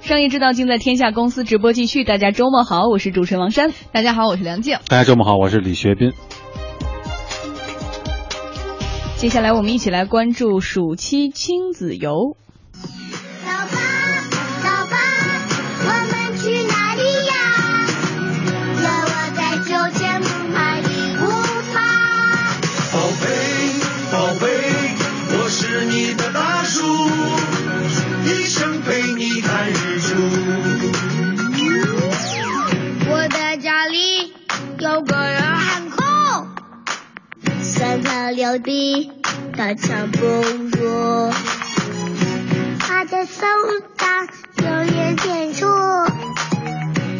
商业之道尽在天下公司直播继续，大家周末好，我是主持人王珊。大家好，我是梁静。大家周末好，我是李学斌。接下来我们一起来关注暑期亲子游。三头六臂，大强不弱。他的手掌有点点粗，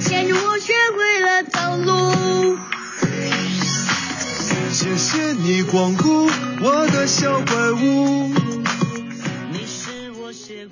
牵着我学会了走路。谢谢你光顾我的小怪物。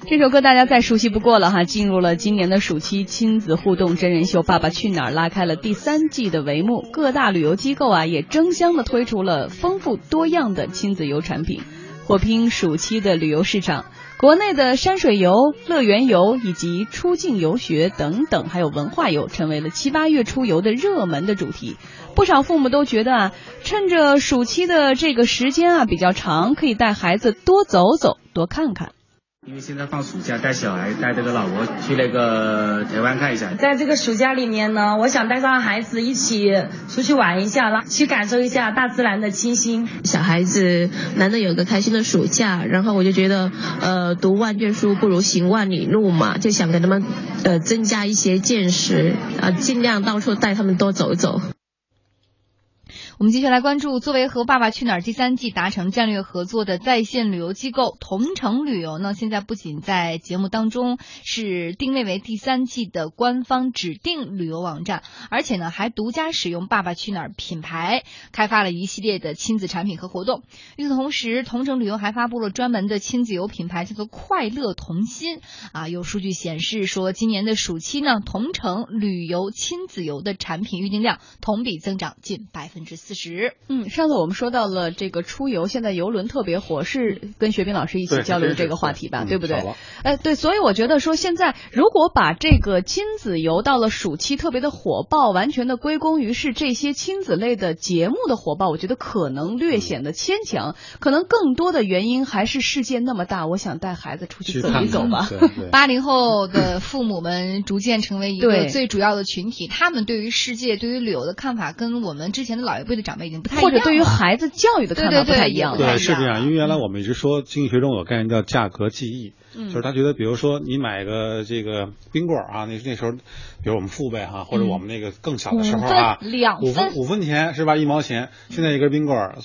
这首歌大家再熟悉不过了哈，进入了今年的暑期亲子互动真人秀《爸爸去哪儿》，拉开了第三季的帷幕。各大旅游机构啊也争相的推出了丰富多样的亲子游产品，火拼暑期的旅游市场。国内的山水游、乐园游以及出境游学等等，还有文化游，成为了七八月出游的热门的主题。不少父母都觉得啊，趁着暑期的这个时间啊比较长，可以带孩子多走走、多看看。因为现在放暑假，带小孩带这个老婆去那个台湾看一下。在这个暑假里面呢，我想带上孩子一起出去玩一下，然后去感受一下大自然的清新。小孩子难得有个开心的暑假，然后我就觉得，呃，读万卷书不如行万里路嘛，就想给他们，呃，增加一些见识，啊、尽量到处带他们多走走。我们接下来关注，作为和《爸爸去哪儿》第三季达成战略合作的在线旅游机构同程旅游呢，现在不仅在节目当中是定位为第三季的官方指定旅游网站，而且呢还独家使用《爸爸去哪儿》品牌，开发了一系列的亲子产品和活动。与此同时，同程旅游还发布了专门的亲子游品牌，叫做“快乐童心”。啊，有数据显示说，今年的暑期呢，同程旅游亲子游的产品预订量同比增长近百分之四十。嗯，上次我们说到了这个出游，现在游轮特别火，是跟学斌老师一起交流这个话题吧，嗯对不对？哎，对，所以我觉得说现在如果把这个亲子游到了暑期特别的火爆，完全的归功于是这些亲子类的节目的火爆，我觉得可能略显得牵强，可能更多的原因还是世界那么大，我想带孩子出去走一走吧。八零后的父母们逐渐成为一个最主要的群体，他们对于世界、对于旅游的看法，跟我们之前的老一辈的长辈已经不太一样了。或者对于孩子教育的看法不太一样了。对，是这样。因为原来我们一直说经济学中有概念叫价格记忆，嗯就是他觉得，比如说你买个这个冰棍儿啊，那那时候，比如我们父辈哈、或者我们那个更小的时候啊，五分两五分分五分钱是吧？一毛钱，现在一根冰棍儿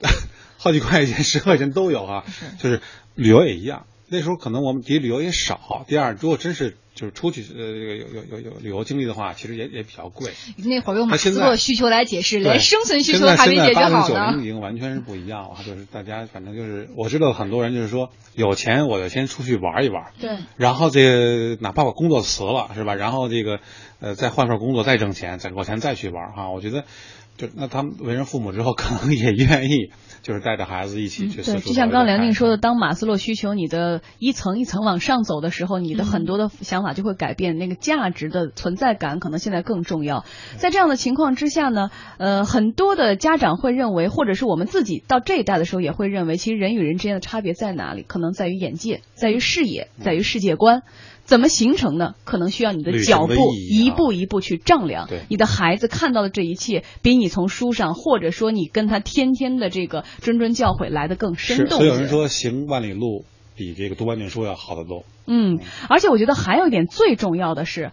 好几块钱、十块钱都有啊、就是旅游也一样。那时候可能我们第一旅游也少，第二如果真是就是出去呃这个有有有有旅游经历的话，其实也也比较贵。那会儿用马斯洛需求来解释，连生存需求现在还没解决现在八零好呢九零。已经完全是不一样了，就是大家反正就是我知道很多人就是说有钱我就先出去玩一玩，对，然后这个哪怕我工作辞了是吧？然后这个呃再换份工作再挣钱，攒够钱再去玩哈。我觉得就那他们为人父母之后，可能也愿意就是带着孩子一起去四对，就像刚刚梁静说的，当马斯洛需求你的一层一层往上走的时候，你的很多的想法就会改变，那个价值的存在感可能现在更重要。在这样的情况之下呢，呃，很多的家长会认为，或者是我们自己到这一代的时候也会认为，其实人与人之间的差别在哪里？可能在于眼界，在于视野，在于世界观。怎么形成呢？可能需要你的脚步的啊一步一步去丈量。对你的孩子看到的这一切，比你从书上或者说你跟他天天的这个谆谆教诲来的更生，动。所以有人说行万里路比这个读万卷书要好得多。嗯，而且我觉得还有一点最重要的是，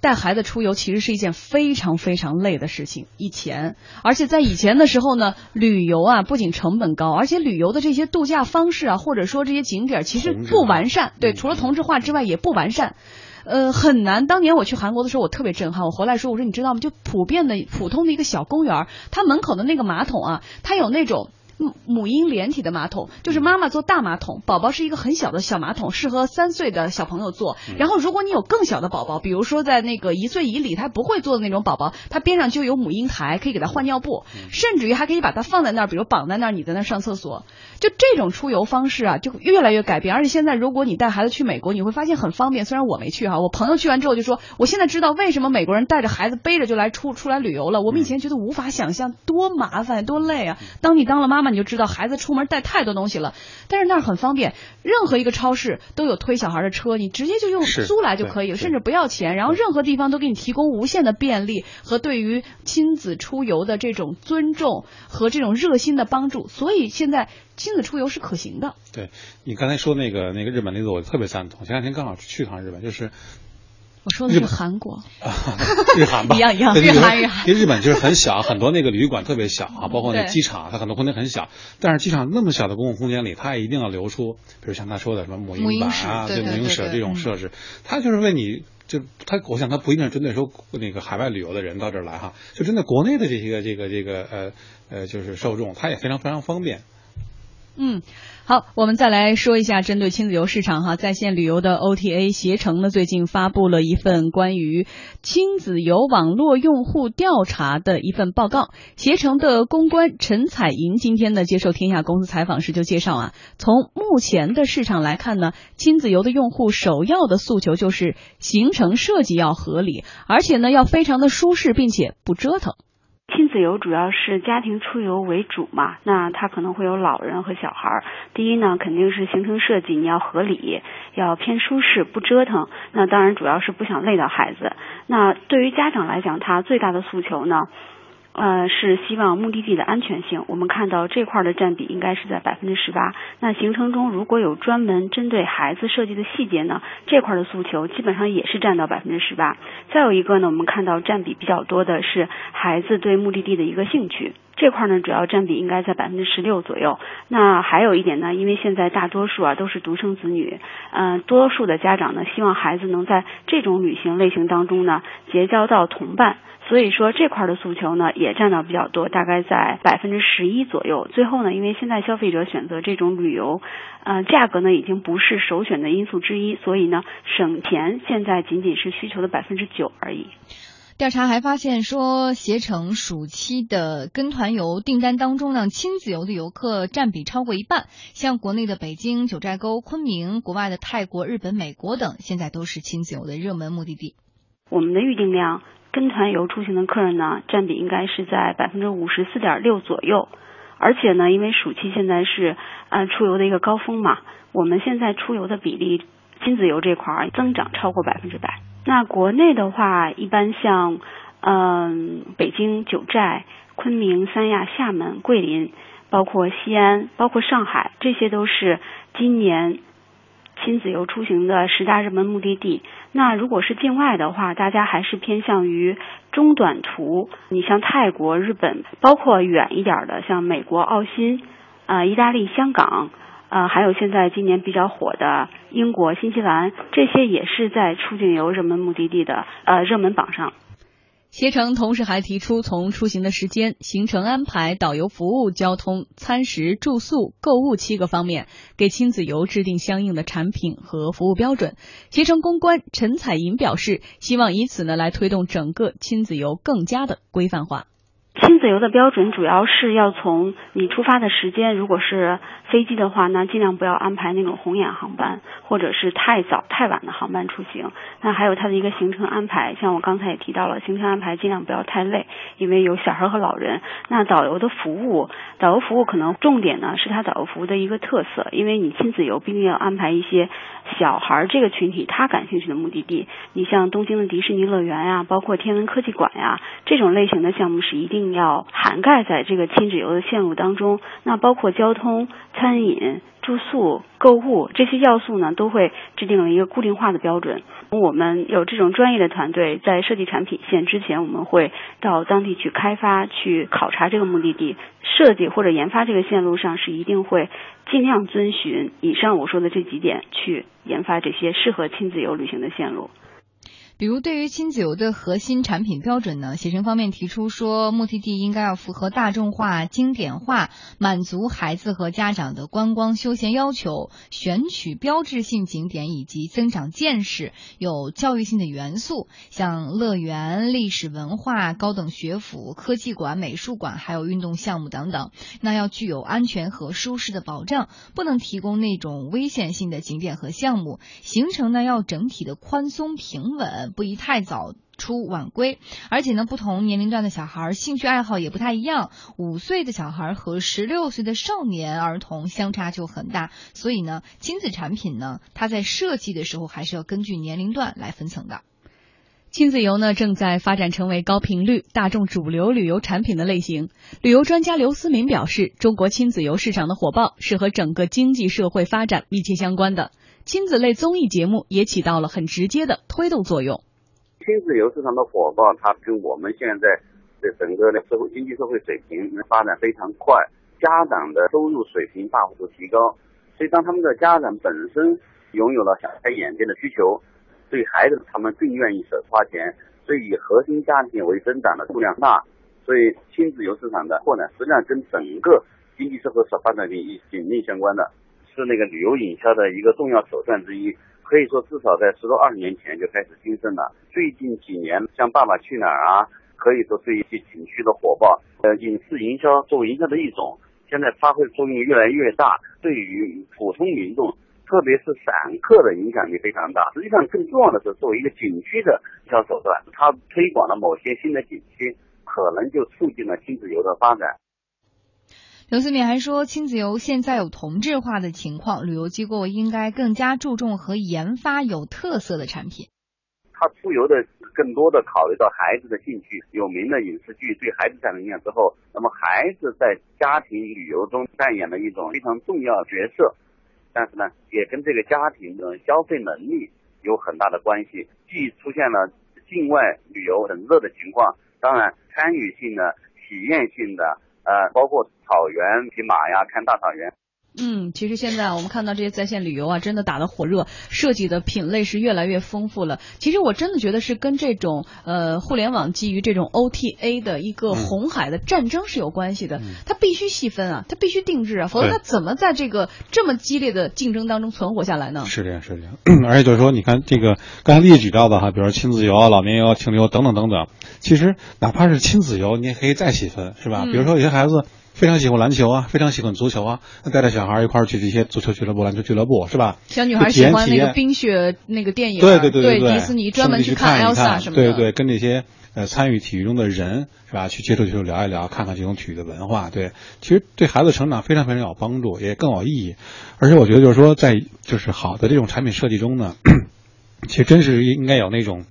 带孩子出游其实是一件非常非常累的事情。以前，而且在以前的时候呢，旅游啊不仅成本高，而且旅游的这些度假方式啊，或者说这些景点其实不完善。对，嗯除了同质化之外也不完善。呃，很难。当年我去韩国的时候，我特别震撼。我回来说，我说你知道吗？就普遍的、普通的一个小公园儿，它门口的那个马桶啊，它有那种母母婴连体的马桶，就是妈妈坐大马桶，宝宝是一个很小的小马桶，适合三岁的小朋友坐。然后如果你有更小的宝宝，比如说在那个一岁以里他不会坐的那种宝宝，他边上就有母婴台，可以给他换尿布，甚至于还可以把它放在那儿，比如绑在那儿，你在那儿上厕所。就这种出游方式啊，就越来越改变。而且现在如果你带孩子去美国，你会发现很方便。虽然我没去哈，我朋友去完之后就说，我现在知道为什么美国人带着孩子背着就来出出来旅游了。我们以前觉得无法想象，多麻烦多累啊！当你当了妈妈，你就知道孩子出门带太多东西了。但是那儿很方便，任何一个超市都有推小孩的车，你直接就用租来就可以了，甚至不要钱。然后任何地方都给你提供无限的便利和对于亲子出游的这种尊重和这种热心的帮助。所以现在亲子出游是可行的。对你刚才说那个那个日本例子，我特别赞同。前两天刚好去趟日本，就是。我说的是韩国，日韩吧，一 样一样，日韩日韩。因为日本就是很小，很多那个旅馆特别小啊，包括那机场，它很多空间很小。但是机场那么小的公共空间里，它也一定要留出，比如像他说的什么母婴板啊，对母婴室这种设施，它就是为你，就它，我想它不一定是针对说那个海外旅游的人到这儿来哈，就针对国内的这些个这个这个呃呃就是受众，它也非常非常方便。嗯，好，我们再来说一下针对亲子游市场哈，在线旅游的 OTA 携程呢，最近发布了一份关于亲子游网络用户调查的一份报告。携程的公关陈彩莹今天呢接受天下公司采访时就介绍啊，从目前的市场来看呢，亲子游的用户首要的诉求就是行程设计要合理，而且呢要非常的舒适，并且不折腾。亲子游主要是家庭出游为主嘛，那他可能会有老人和小孩儿。第一呢，肯定是行程设计你要合理，要偏舒适，不折腾。那当然主要是不想累到孩子。那对于家长来讲，他最大的诉求呢？呃，是希望目的地的安全性。我们看到这块的占比应该是在百分之十八。那行程中如果有专门针对孩子设计的细节呢，这块的诉求基本上也是占到百分之十八。再有一个呢，我们看到占比比较多的是孩子对目的地的一个兴趣，这块呢主要占比应该在百分之十六左右。那还有一点呢，因为现在大多数啊都是独生子女，嗯，多数的家长呢希望孩子能在这种旅行类型当中呢结交到同伴。所以说这块的诉求呢也占到比较多，大概在百分之十一左右。最后呢，因为现在消费者选择这种旅游，呃，价格呢已经不是首选的因素之一，所以呢，省钱现在仅仅是需求的百分之九而已。调查还发现说，携程暑期的跟团游订单当中呢，亲子游的游客占比超过一半。像国内的北京、九寨沟、昆明，国外的泰国、日本、美国等，现在都是亲子游的热门目的地。我们的预订量。跟团游出行的客人呢，占比应该是在百分之五十四点六左右，而且呢，因为暑期现在是呃出游的一个高峰嘛，我们现在出游的比例，亲子游这块儿增长超过百分之百。那国内的话，一般像嗯北京、九寨、昆明、三亚、厦门、桂林，包括西安、包括上海，这些都是今年。亲子游出行的十大热门目的地，那如果是境外的话，大家还是偏向于中短途。你像泰国、日本，包括远一点的，像美国、澳新、啊意大利、香港，呃，还有现在今年比较火的英国、新西兰，这些也是在出境游热门目的地的呃热门榜上。携程同时还提出，从出行的时间、行程安排、导游服务、交通、餐食、住宿、购物七个方面，给亲子游制定相应的产品和服务标准。携程公关陈彩莹表示，希望以此呢来推动整个亲子游更加的规范化。亲子游的标准主要是要从你出发的时间，如果是飞机的话，那尽量不要安排那种红眼航班，或者是太早太晚的航班出行。那还有它的一个行程安排，像我刚才也提到了，行程安排尽量不要太累，因为有小孩和老人。那导游的服务，导游服务可能重点呢是它导游服务的一个特色，因为你亲子游必定要安排一些小孩这个群体他感兴趣的目的地。你像东京的迪士尼乐园呀，包括天文科技馆呀这种类型的项目是一定。要涵盖在这个亲子游的线路当中，那包括交通、餐饮、住宿、购物这些要素呢，都会制定了一个固定化的标准。我们有这种专业的团队在设计产品线之前，我们会到当地去开发、去考察这个目的地，设计或者研发这个线路上是一定会尽量遵循以上我说的这几点去研发这些适合亲子游旅行的线路。比如对于亲子游的核心产品标准呢，携程方面提出说，目的地应该要符合大众化、经典化，满足孩子和家长的观光休闲要求，选取标志性景点以及增长见识、有教育性的元素，像乐园、历史文化、高等学府、科技馆、美术馆，还有运动项目等等。那要具有安全和舒适的保障，不能提供那种危险性的景点和项目。行程呢要整体的宽松平稳。不宜太早出晚归，而且呢，不同年龄段的小孩兴趣爱好也不太一样。五岁的小孩和十六岁的少年儿童相差就很大，所以呢，亲子产品呢，它在设计的时候还是要根据年龄段来分层的。亲子游呢，正在发展成为高频率、大众主流旅游产品的类型。旅游专家刘思敏表示，中国亲子游市场的火爆是和整个经济社会发展密切相关的。亲子类综艺节目也起到了很直接的推动作用。亲子游市场的火爆，它跟我们现在的整个的社会经济社会水平发展非常快，家长的收入水平大幅度提高，所以当他们的家长本身拥有了想开眼界的需求，对孩子他们更愿意舍花钱，所以以核心家庭为增长的数量大，所以亲子游市场的扩展实际上跟整个经济社会所发展紧紧密相关的。是那个旅游营销的一个重要手段之一，可以说至少在十多二十年前就开始兴盛了。最近几年，像《爸爸去哪儿》啊，可以说对一些景区的火爆，呃，影视营销作为营销的一种，现在发挥作用越来越大，对于普通民众，特别是散客的影响力非常大。实际上，更重要的是作为一个景区的营销手段，它推广了某些新的景区，可能就促进了亲子游的发展。刘思敏还说，亲子游现在有同质化的情况，旅游机构应该更加注重和研发有特色的产品。他出游的更多的考虑到孩子的兴趣，有名的影视剧对孩子产生影响之后，那么孩子在家庭旅游中扮演了一种非常重要角色，但是呢，也跟这个家庭的消费能力有很大的关系。既出现了境外旅游很热的情况，当然参与性的、体验性的。呃，包括草原骑马呀，看大草原。嗯，其实现在我们看到这些在线旅游啊，真的打得火热，设计的品类是越来越丰富了。其实我真的觉得是跟这种呃互联网基于这种 OTA 的一个红海的战争是有关系的。它必须细分啊，它必须定制啊，否则它怎么在这个这么激烈的竞争当中存活下来呢？是这样，是这样。而且就是说，你看这个刚才列举到的哈，比如说亲子游啊、老年游、情侣游等等等等。其实哪怕是亲子游，你也可以再细分，是吧？比如说有些孩子。非常喜欢篮球啊，非常喜欢足球啊，那带着小孩一块儿去这些足球俱乐部、篮球俱乐部，是吧？小女孩喜欢那个冰雪那个电影，对对对对，迪士尼专门去看 Elsa 什么的，对对，跟那些呃参与体育中的人是吧，去接触接触，聊一聊，看看这种体育的文化，对，其实对孩子成长非常非常有帮助，也更有意义。而且我觉得就是说，在就是好的这种产品设计中呢，其实真是应该有那种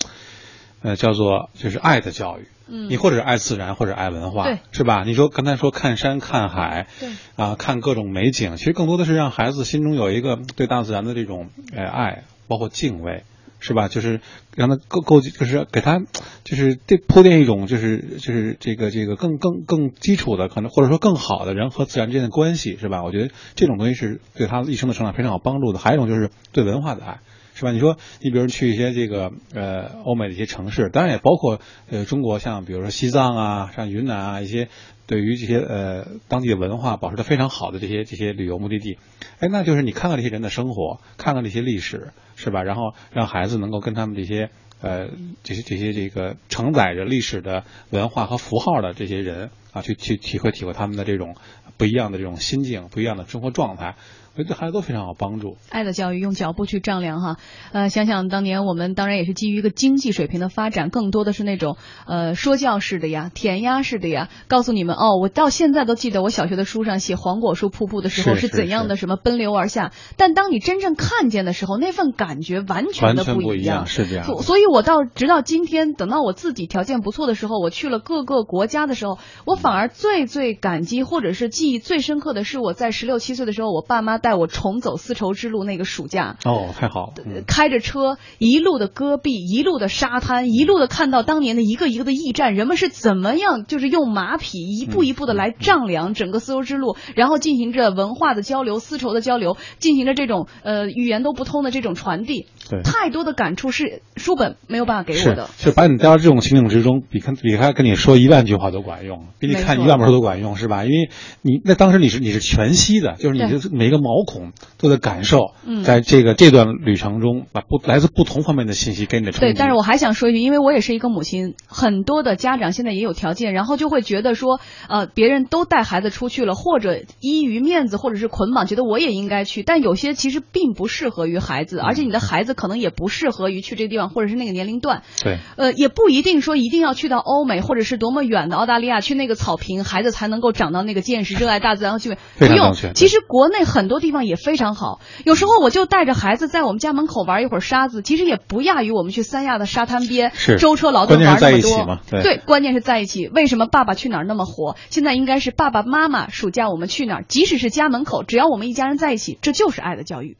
呃叫做就是爱的教育。嗯，你或者是爱自然，或者爱文化，对，是吧？你说刚才说看山看海，对，啊，看各种美景，其实更多的是让孩子心中有一个对大自然的这种呃爱，包括敬畏，是吧？就是让他构构，就是给他，就是这铺垫一种，就是就是这个这个更更更基础的，可能或者说更好的人和自然之间的关系，是吧？我觉得这种东西是对他一生的成长非常有帮助的。还有一种就是对文化的爱。是吧？你说，你比如去一些这个呃欧美的一些城市，当然也包括呃中国，像比如说西藏啊，像云南啊一些对于这些呃当地的文化保持的非常好的这些这些旅游目的地，哎，那就是你看看这些人的生活，看看这些历史，是吧？然后让孩子能够跟他们这些呃这些这些这个承载着历史的文化和符号的这些人啊，去去体会体会他们的这种不一样的这种心境，不一样的生活状态。我觉得对孩子都非常有帮助。爱的教育用脚步去丈量哈，呃，想想当年我们当然也是基于一个经济水平的发展，更多的是那种呃说教式的呀、填鸭式的呀，告诉你们哦，我到现在都记得我小学的书上写黄果树瀑布的时候是怎样的什么奔流而下。但当你真正看见的时候，那份感觉完全的不一样。是这样。所以，我到直到今天，等到我自己条件不错的时候，我去了各个国家的时候，我反而最最感激或者是记忆最深刻的是我在十六七岁的时候，我爸妈。带我重走丝绸之路那个暑假。哦，太好了。嗯开着车一路的戈壁，一路的沙滩，一路的看到当年的一个一个的驿站，人们是怎么样，就是用马匹一步一步的来丈量整个丝绸之路，然后进行着文化的交流、丝绸的交流，进行着这种呃语言都不通的这种传递。对太多的感触是书本没有办法给我是的。，就把你带到这种情景之中，比看比他跟你说一万句话都管用，比你看一万本书都管用，是吧？因为你那当时你是你是全息的，就是你对的每个毛孔都在感受，嗯在这个这段旅程中，把不来自不同方面的信息给你的冲击。对，但是我还想说一句，因为我也是一个母亲，很多的家长现在也有条件，然后就会觉得说，呃，别人都带孩子出去了，或者依于面子或者是捆绑，觉得我也应该去，但有些其实并不适合于孩子，而且你的孩子可能也不适合于去这个地方，或者是那个年龄段。对，呃，也不一定说一定要去到欧美，或者是多么远的澳大利亚，去那个草坪，孩子才能够长到那个见识，热爱大自然和趣味。不用其实国内很多地方也非常好。有时候我就带着孩子在我们家门口玩一会儿沙子，其实也不亚于我们去三亚的沙滩边舟车劳顿玩那么多。对关键是在一起。为什么《爸爸去哪儿》那么火？现在应该是爸爸妈妈暑假我们去哪儿？即使是家门口，只要我们一家人在一起，这就是爱的教育。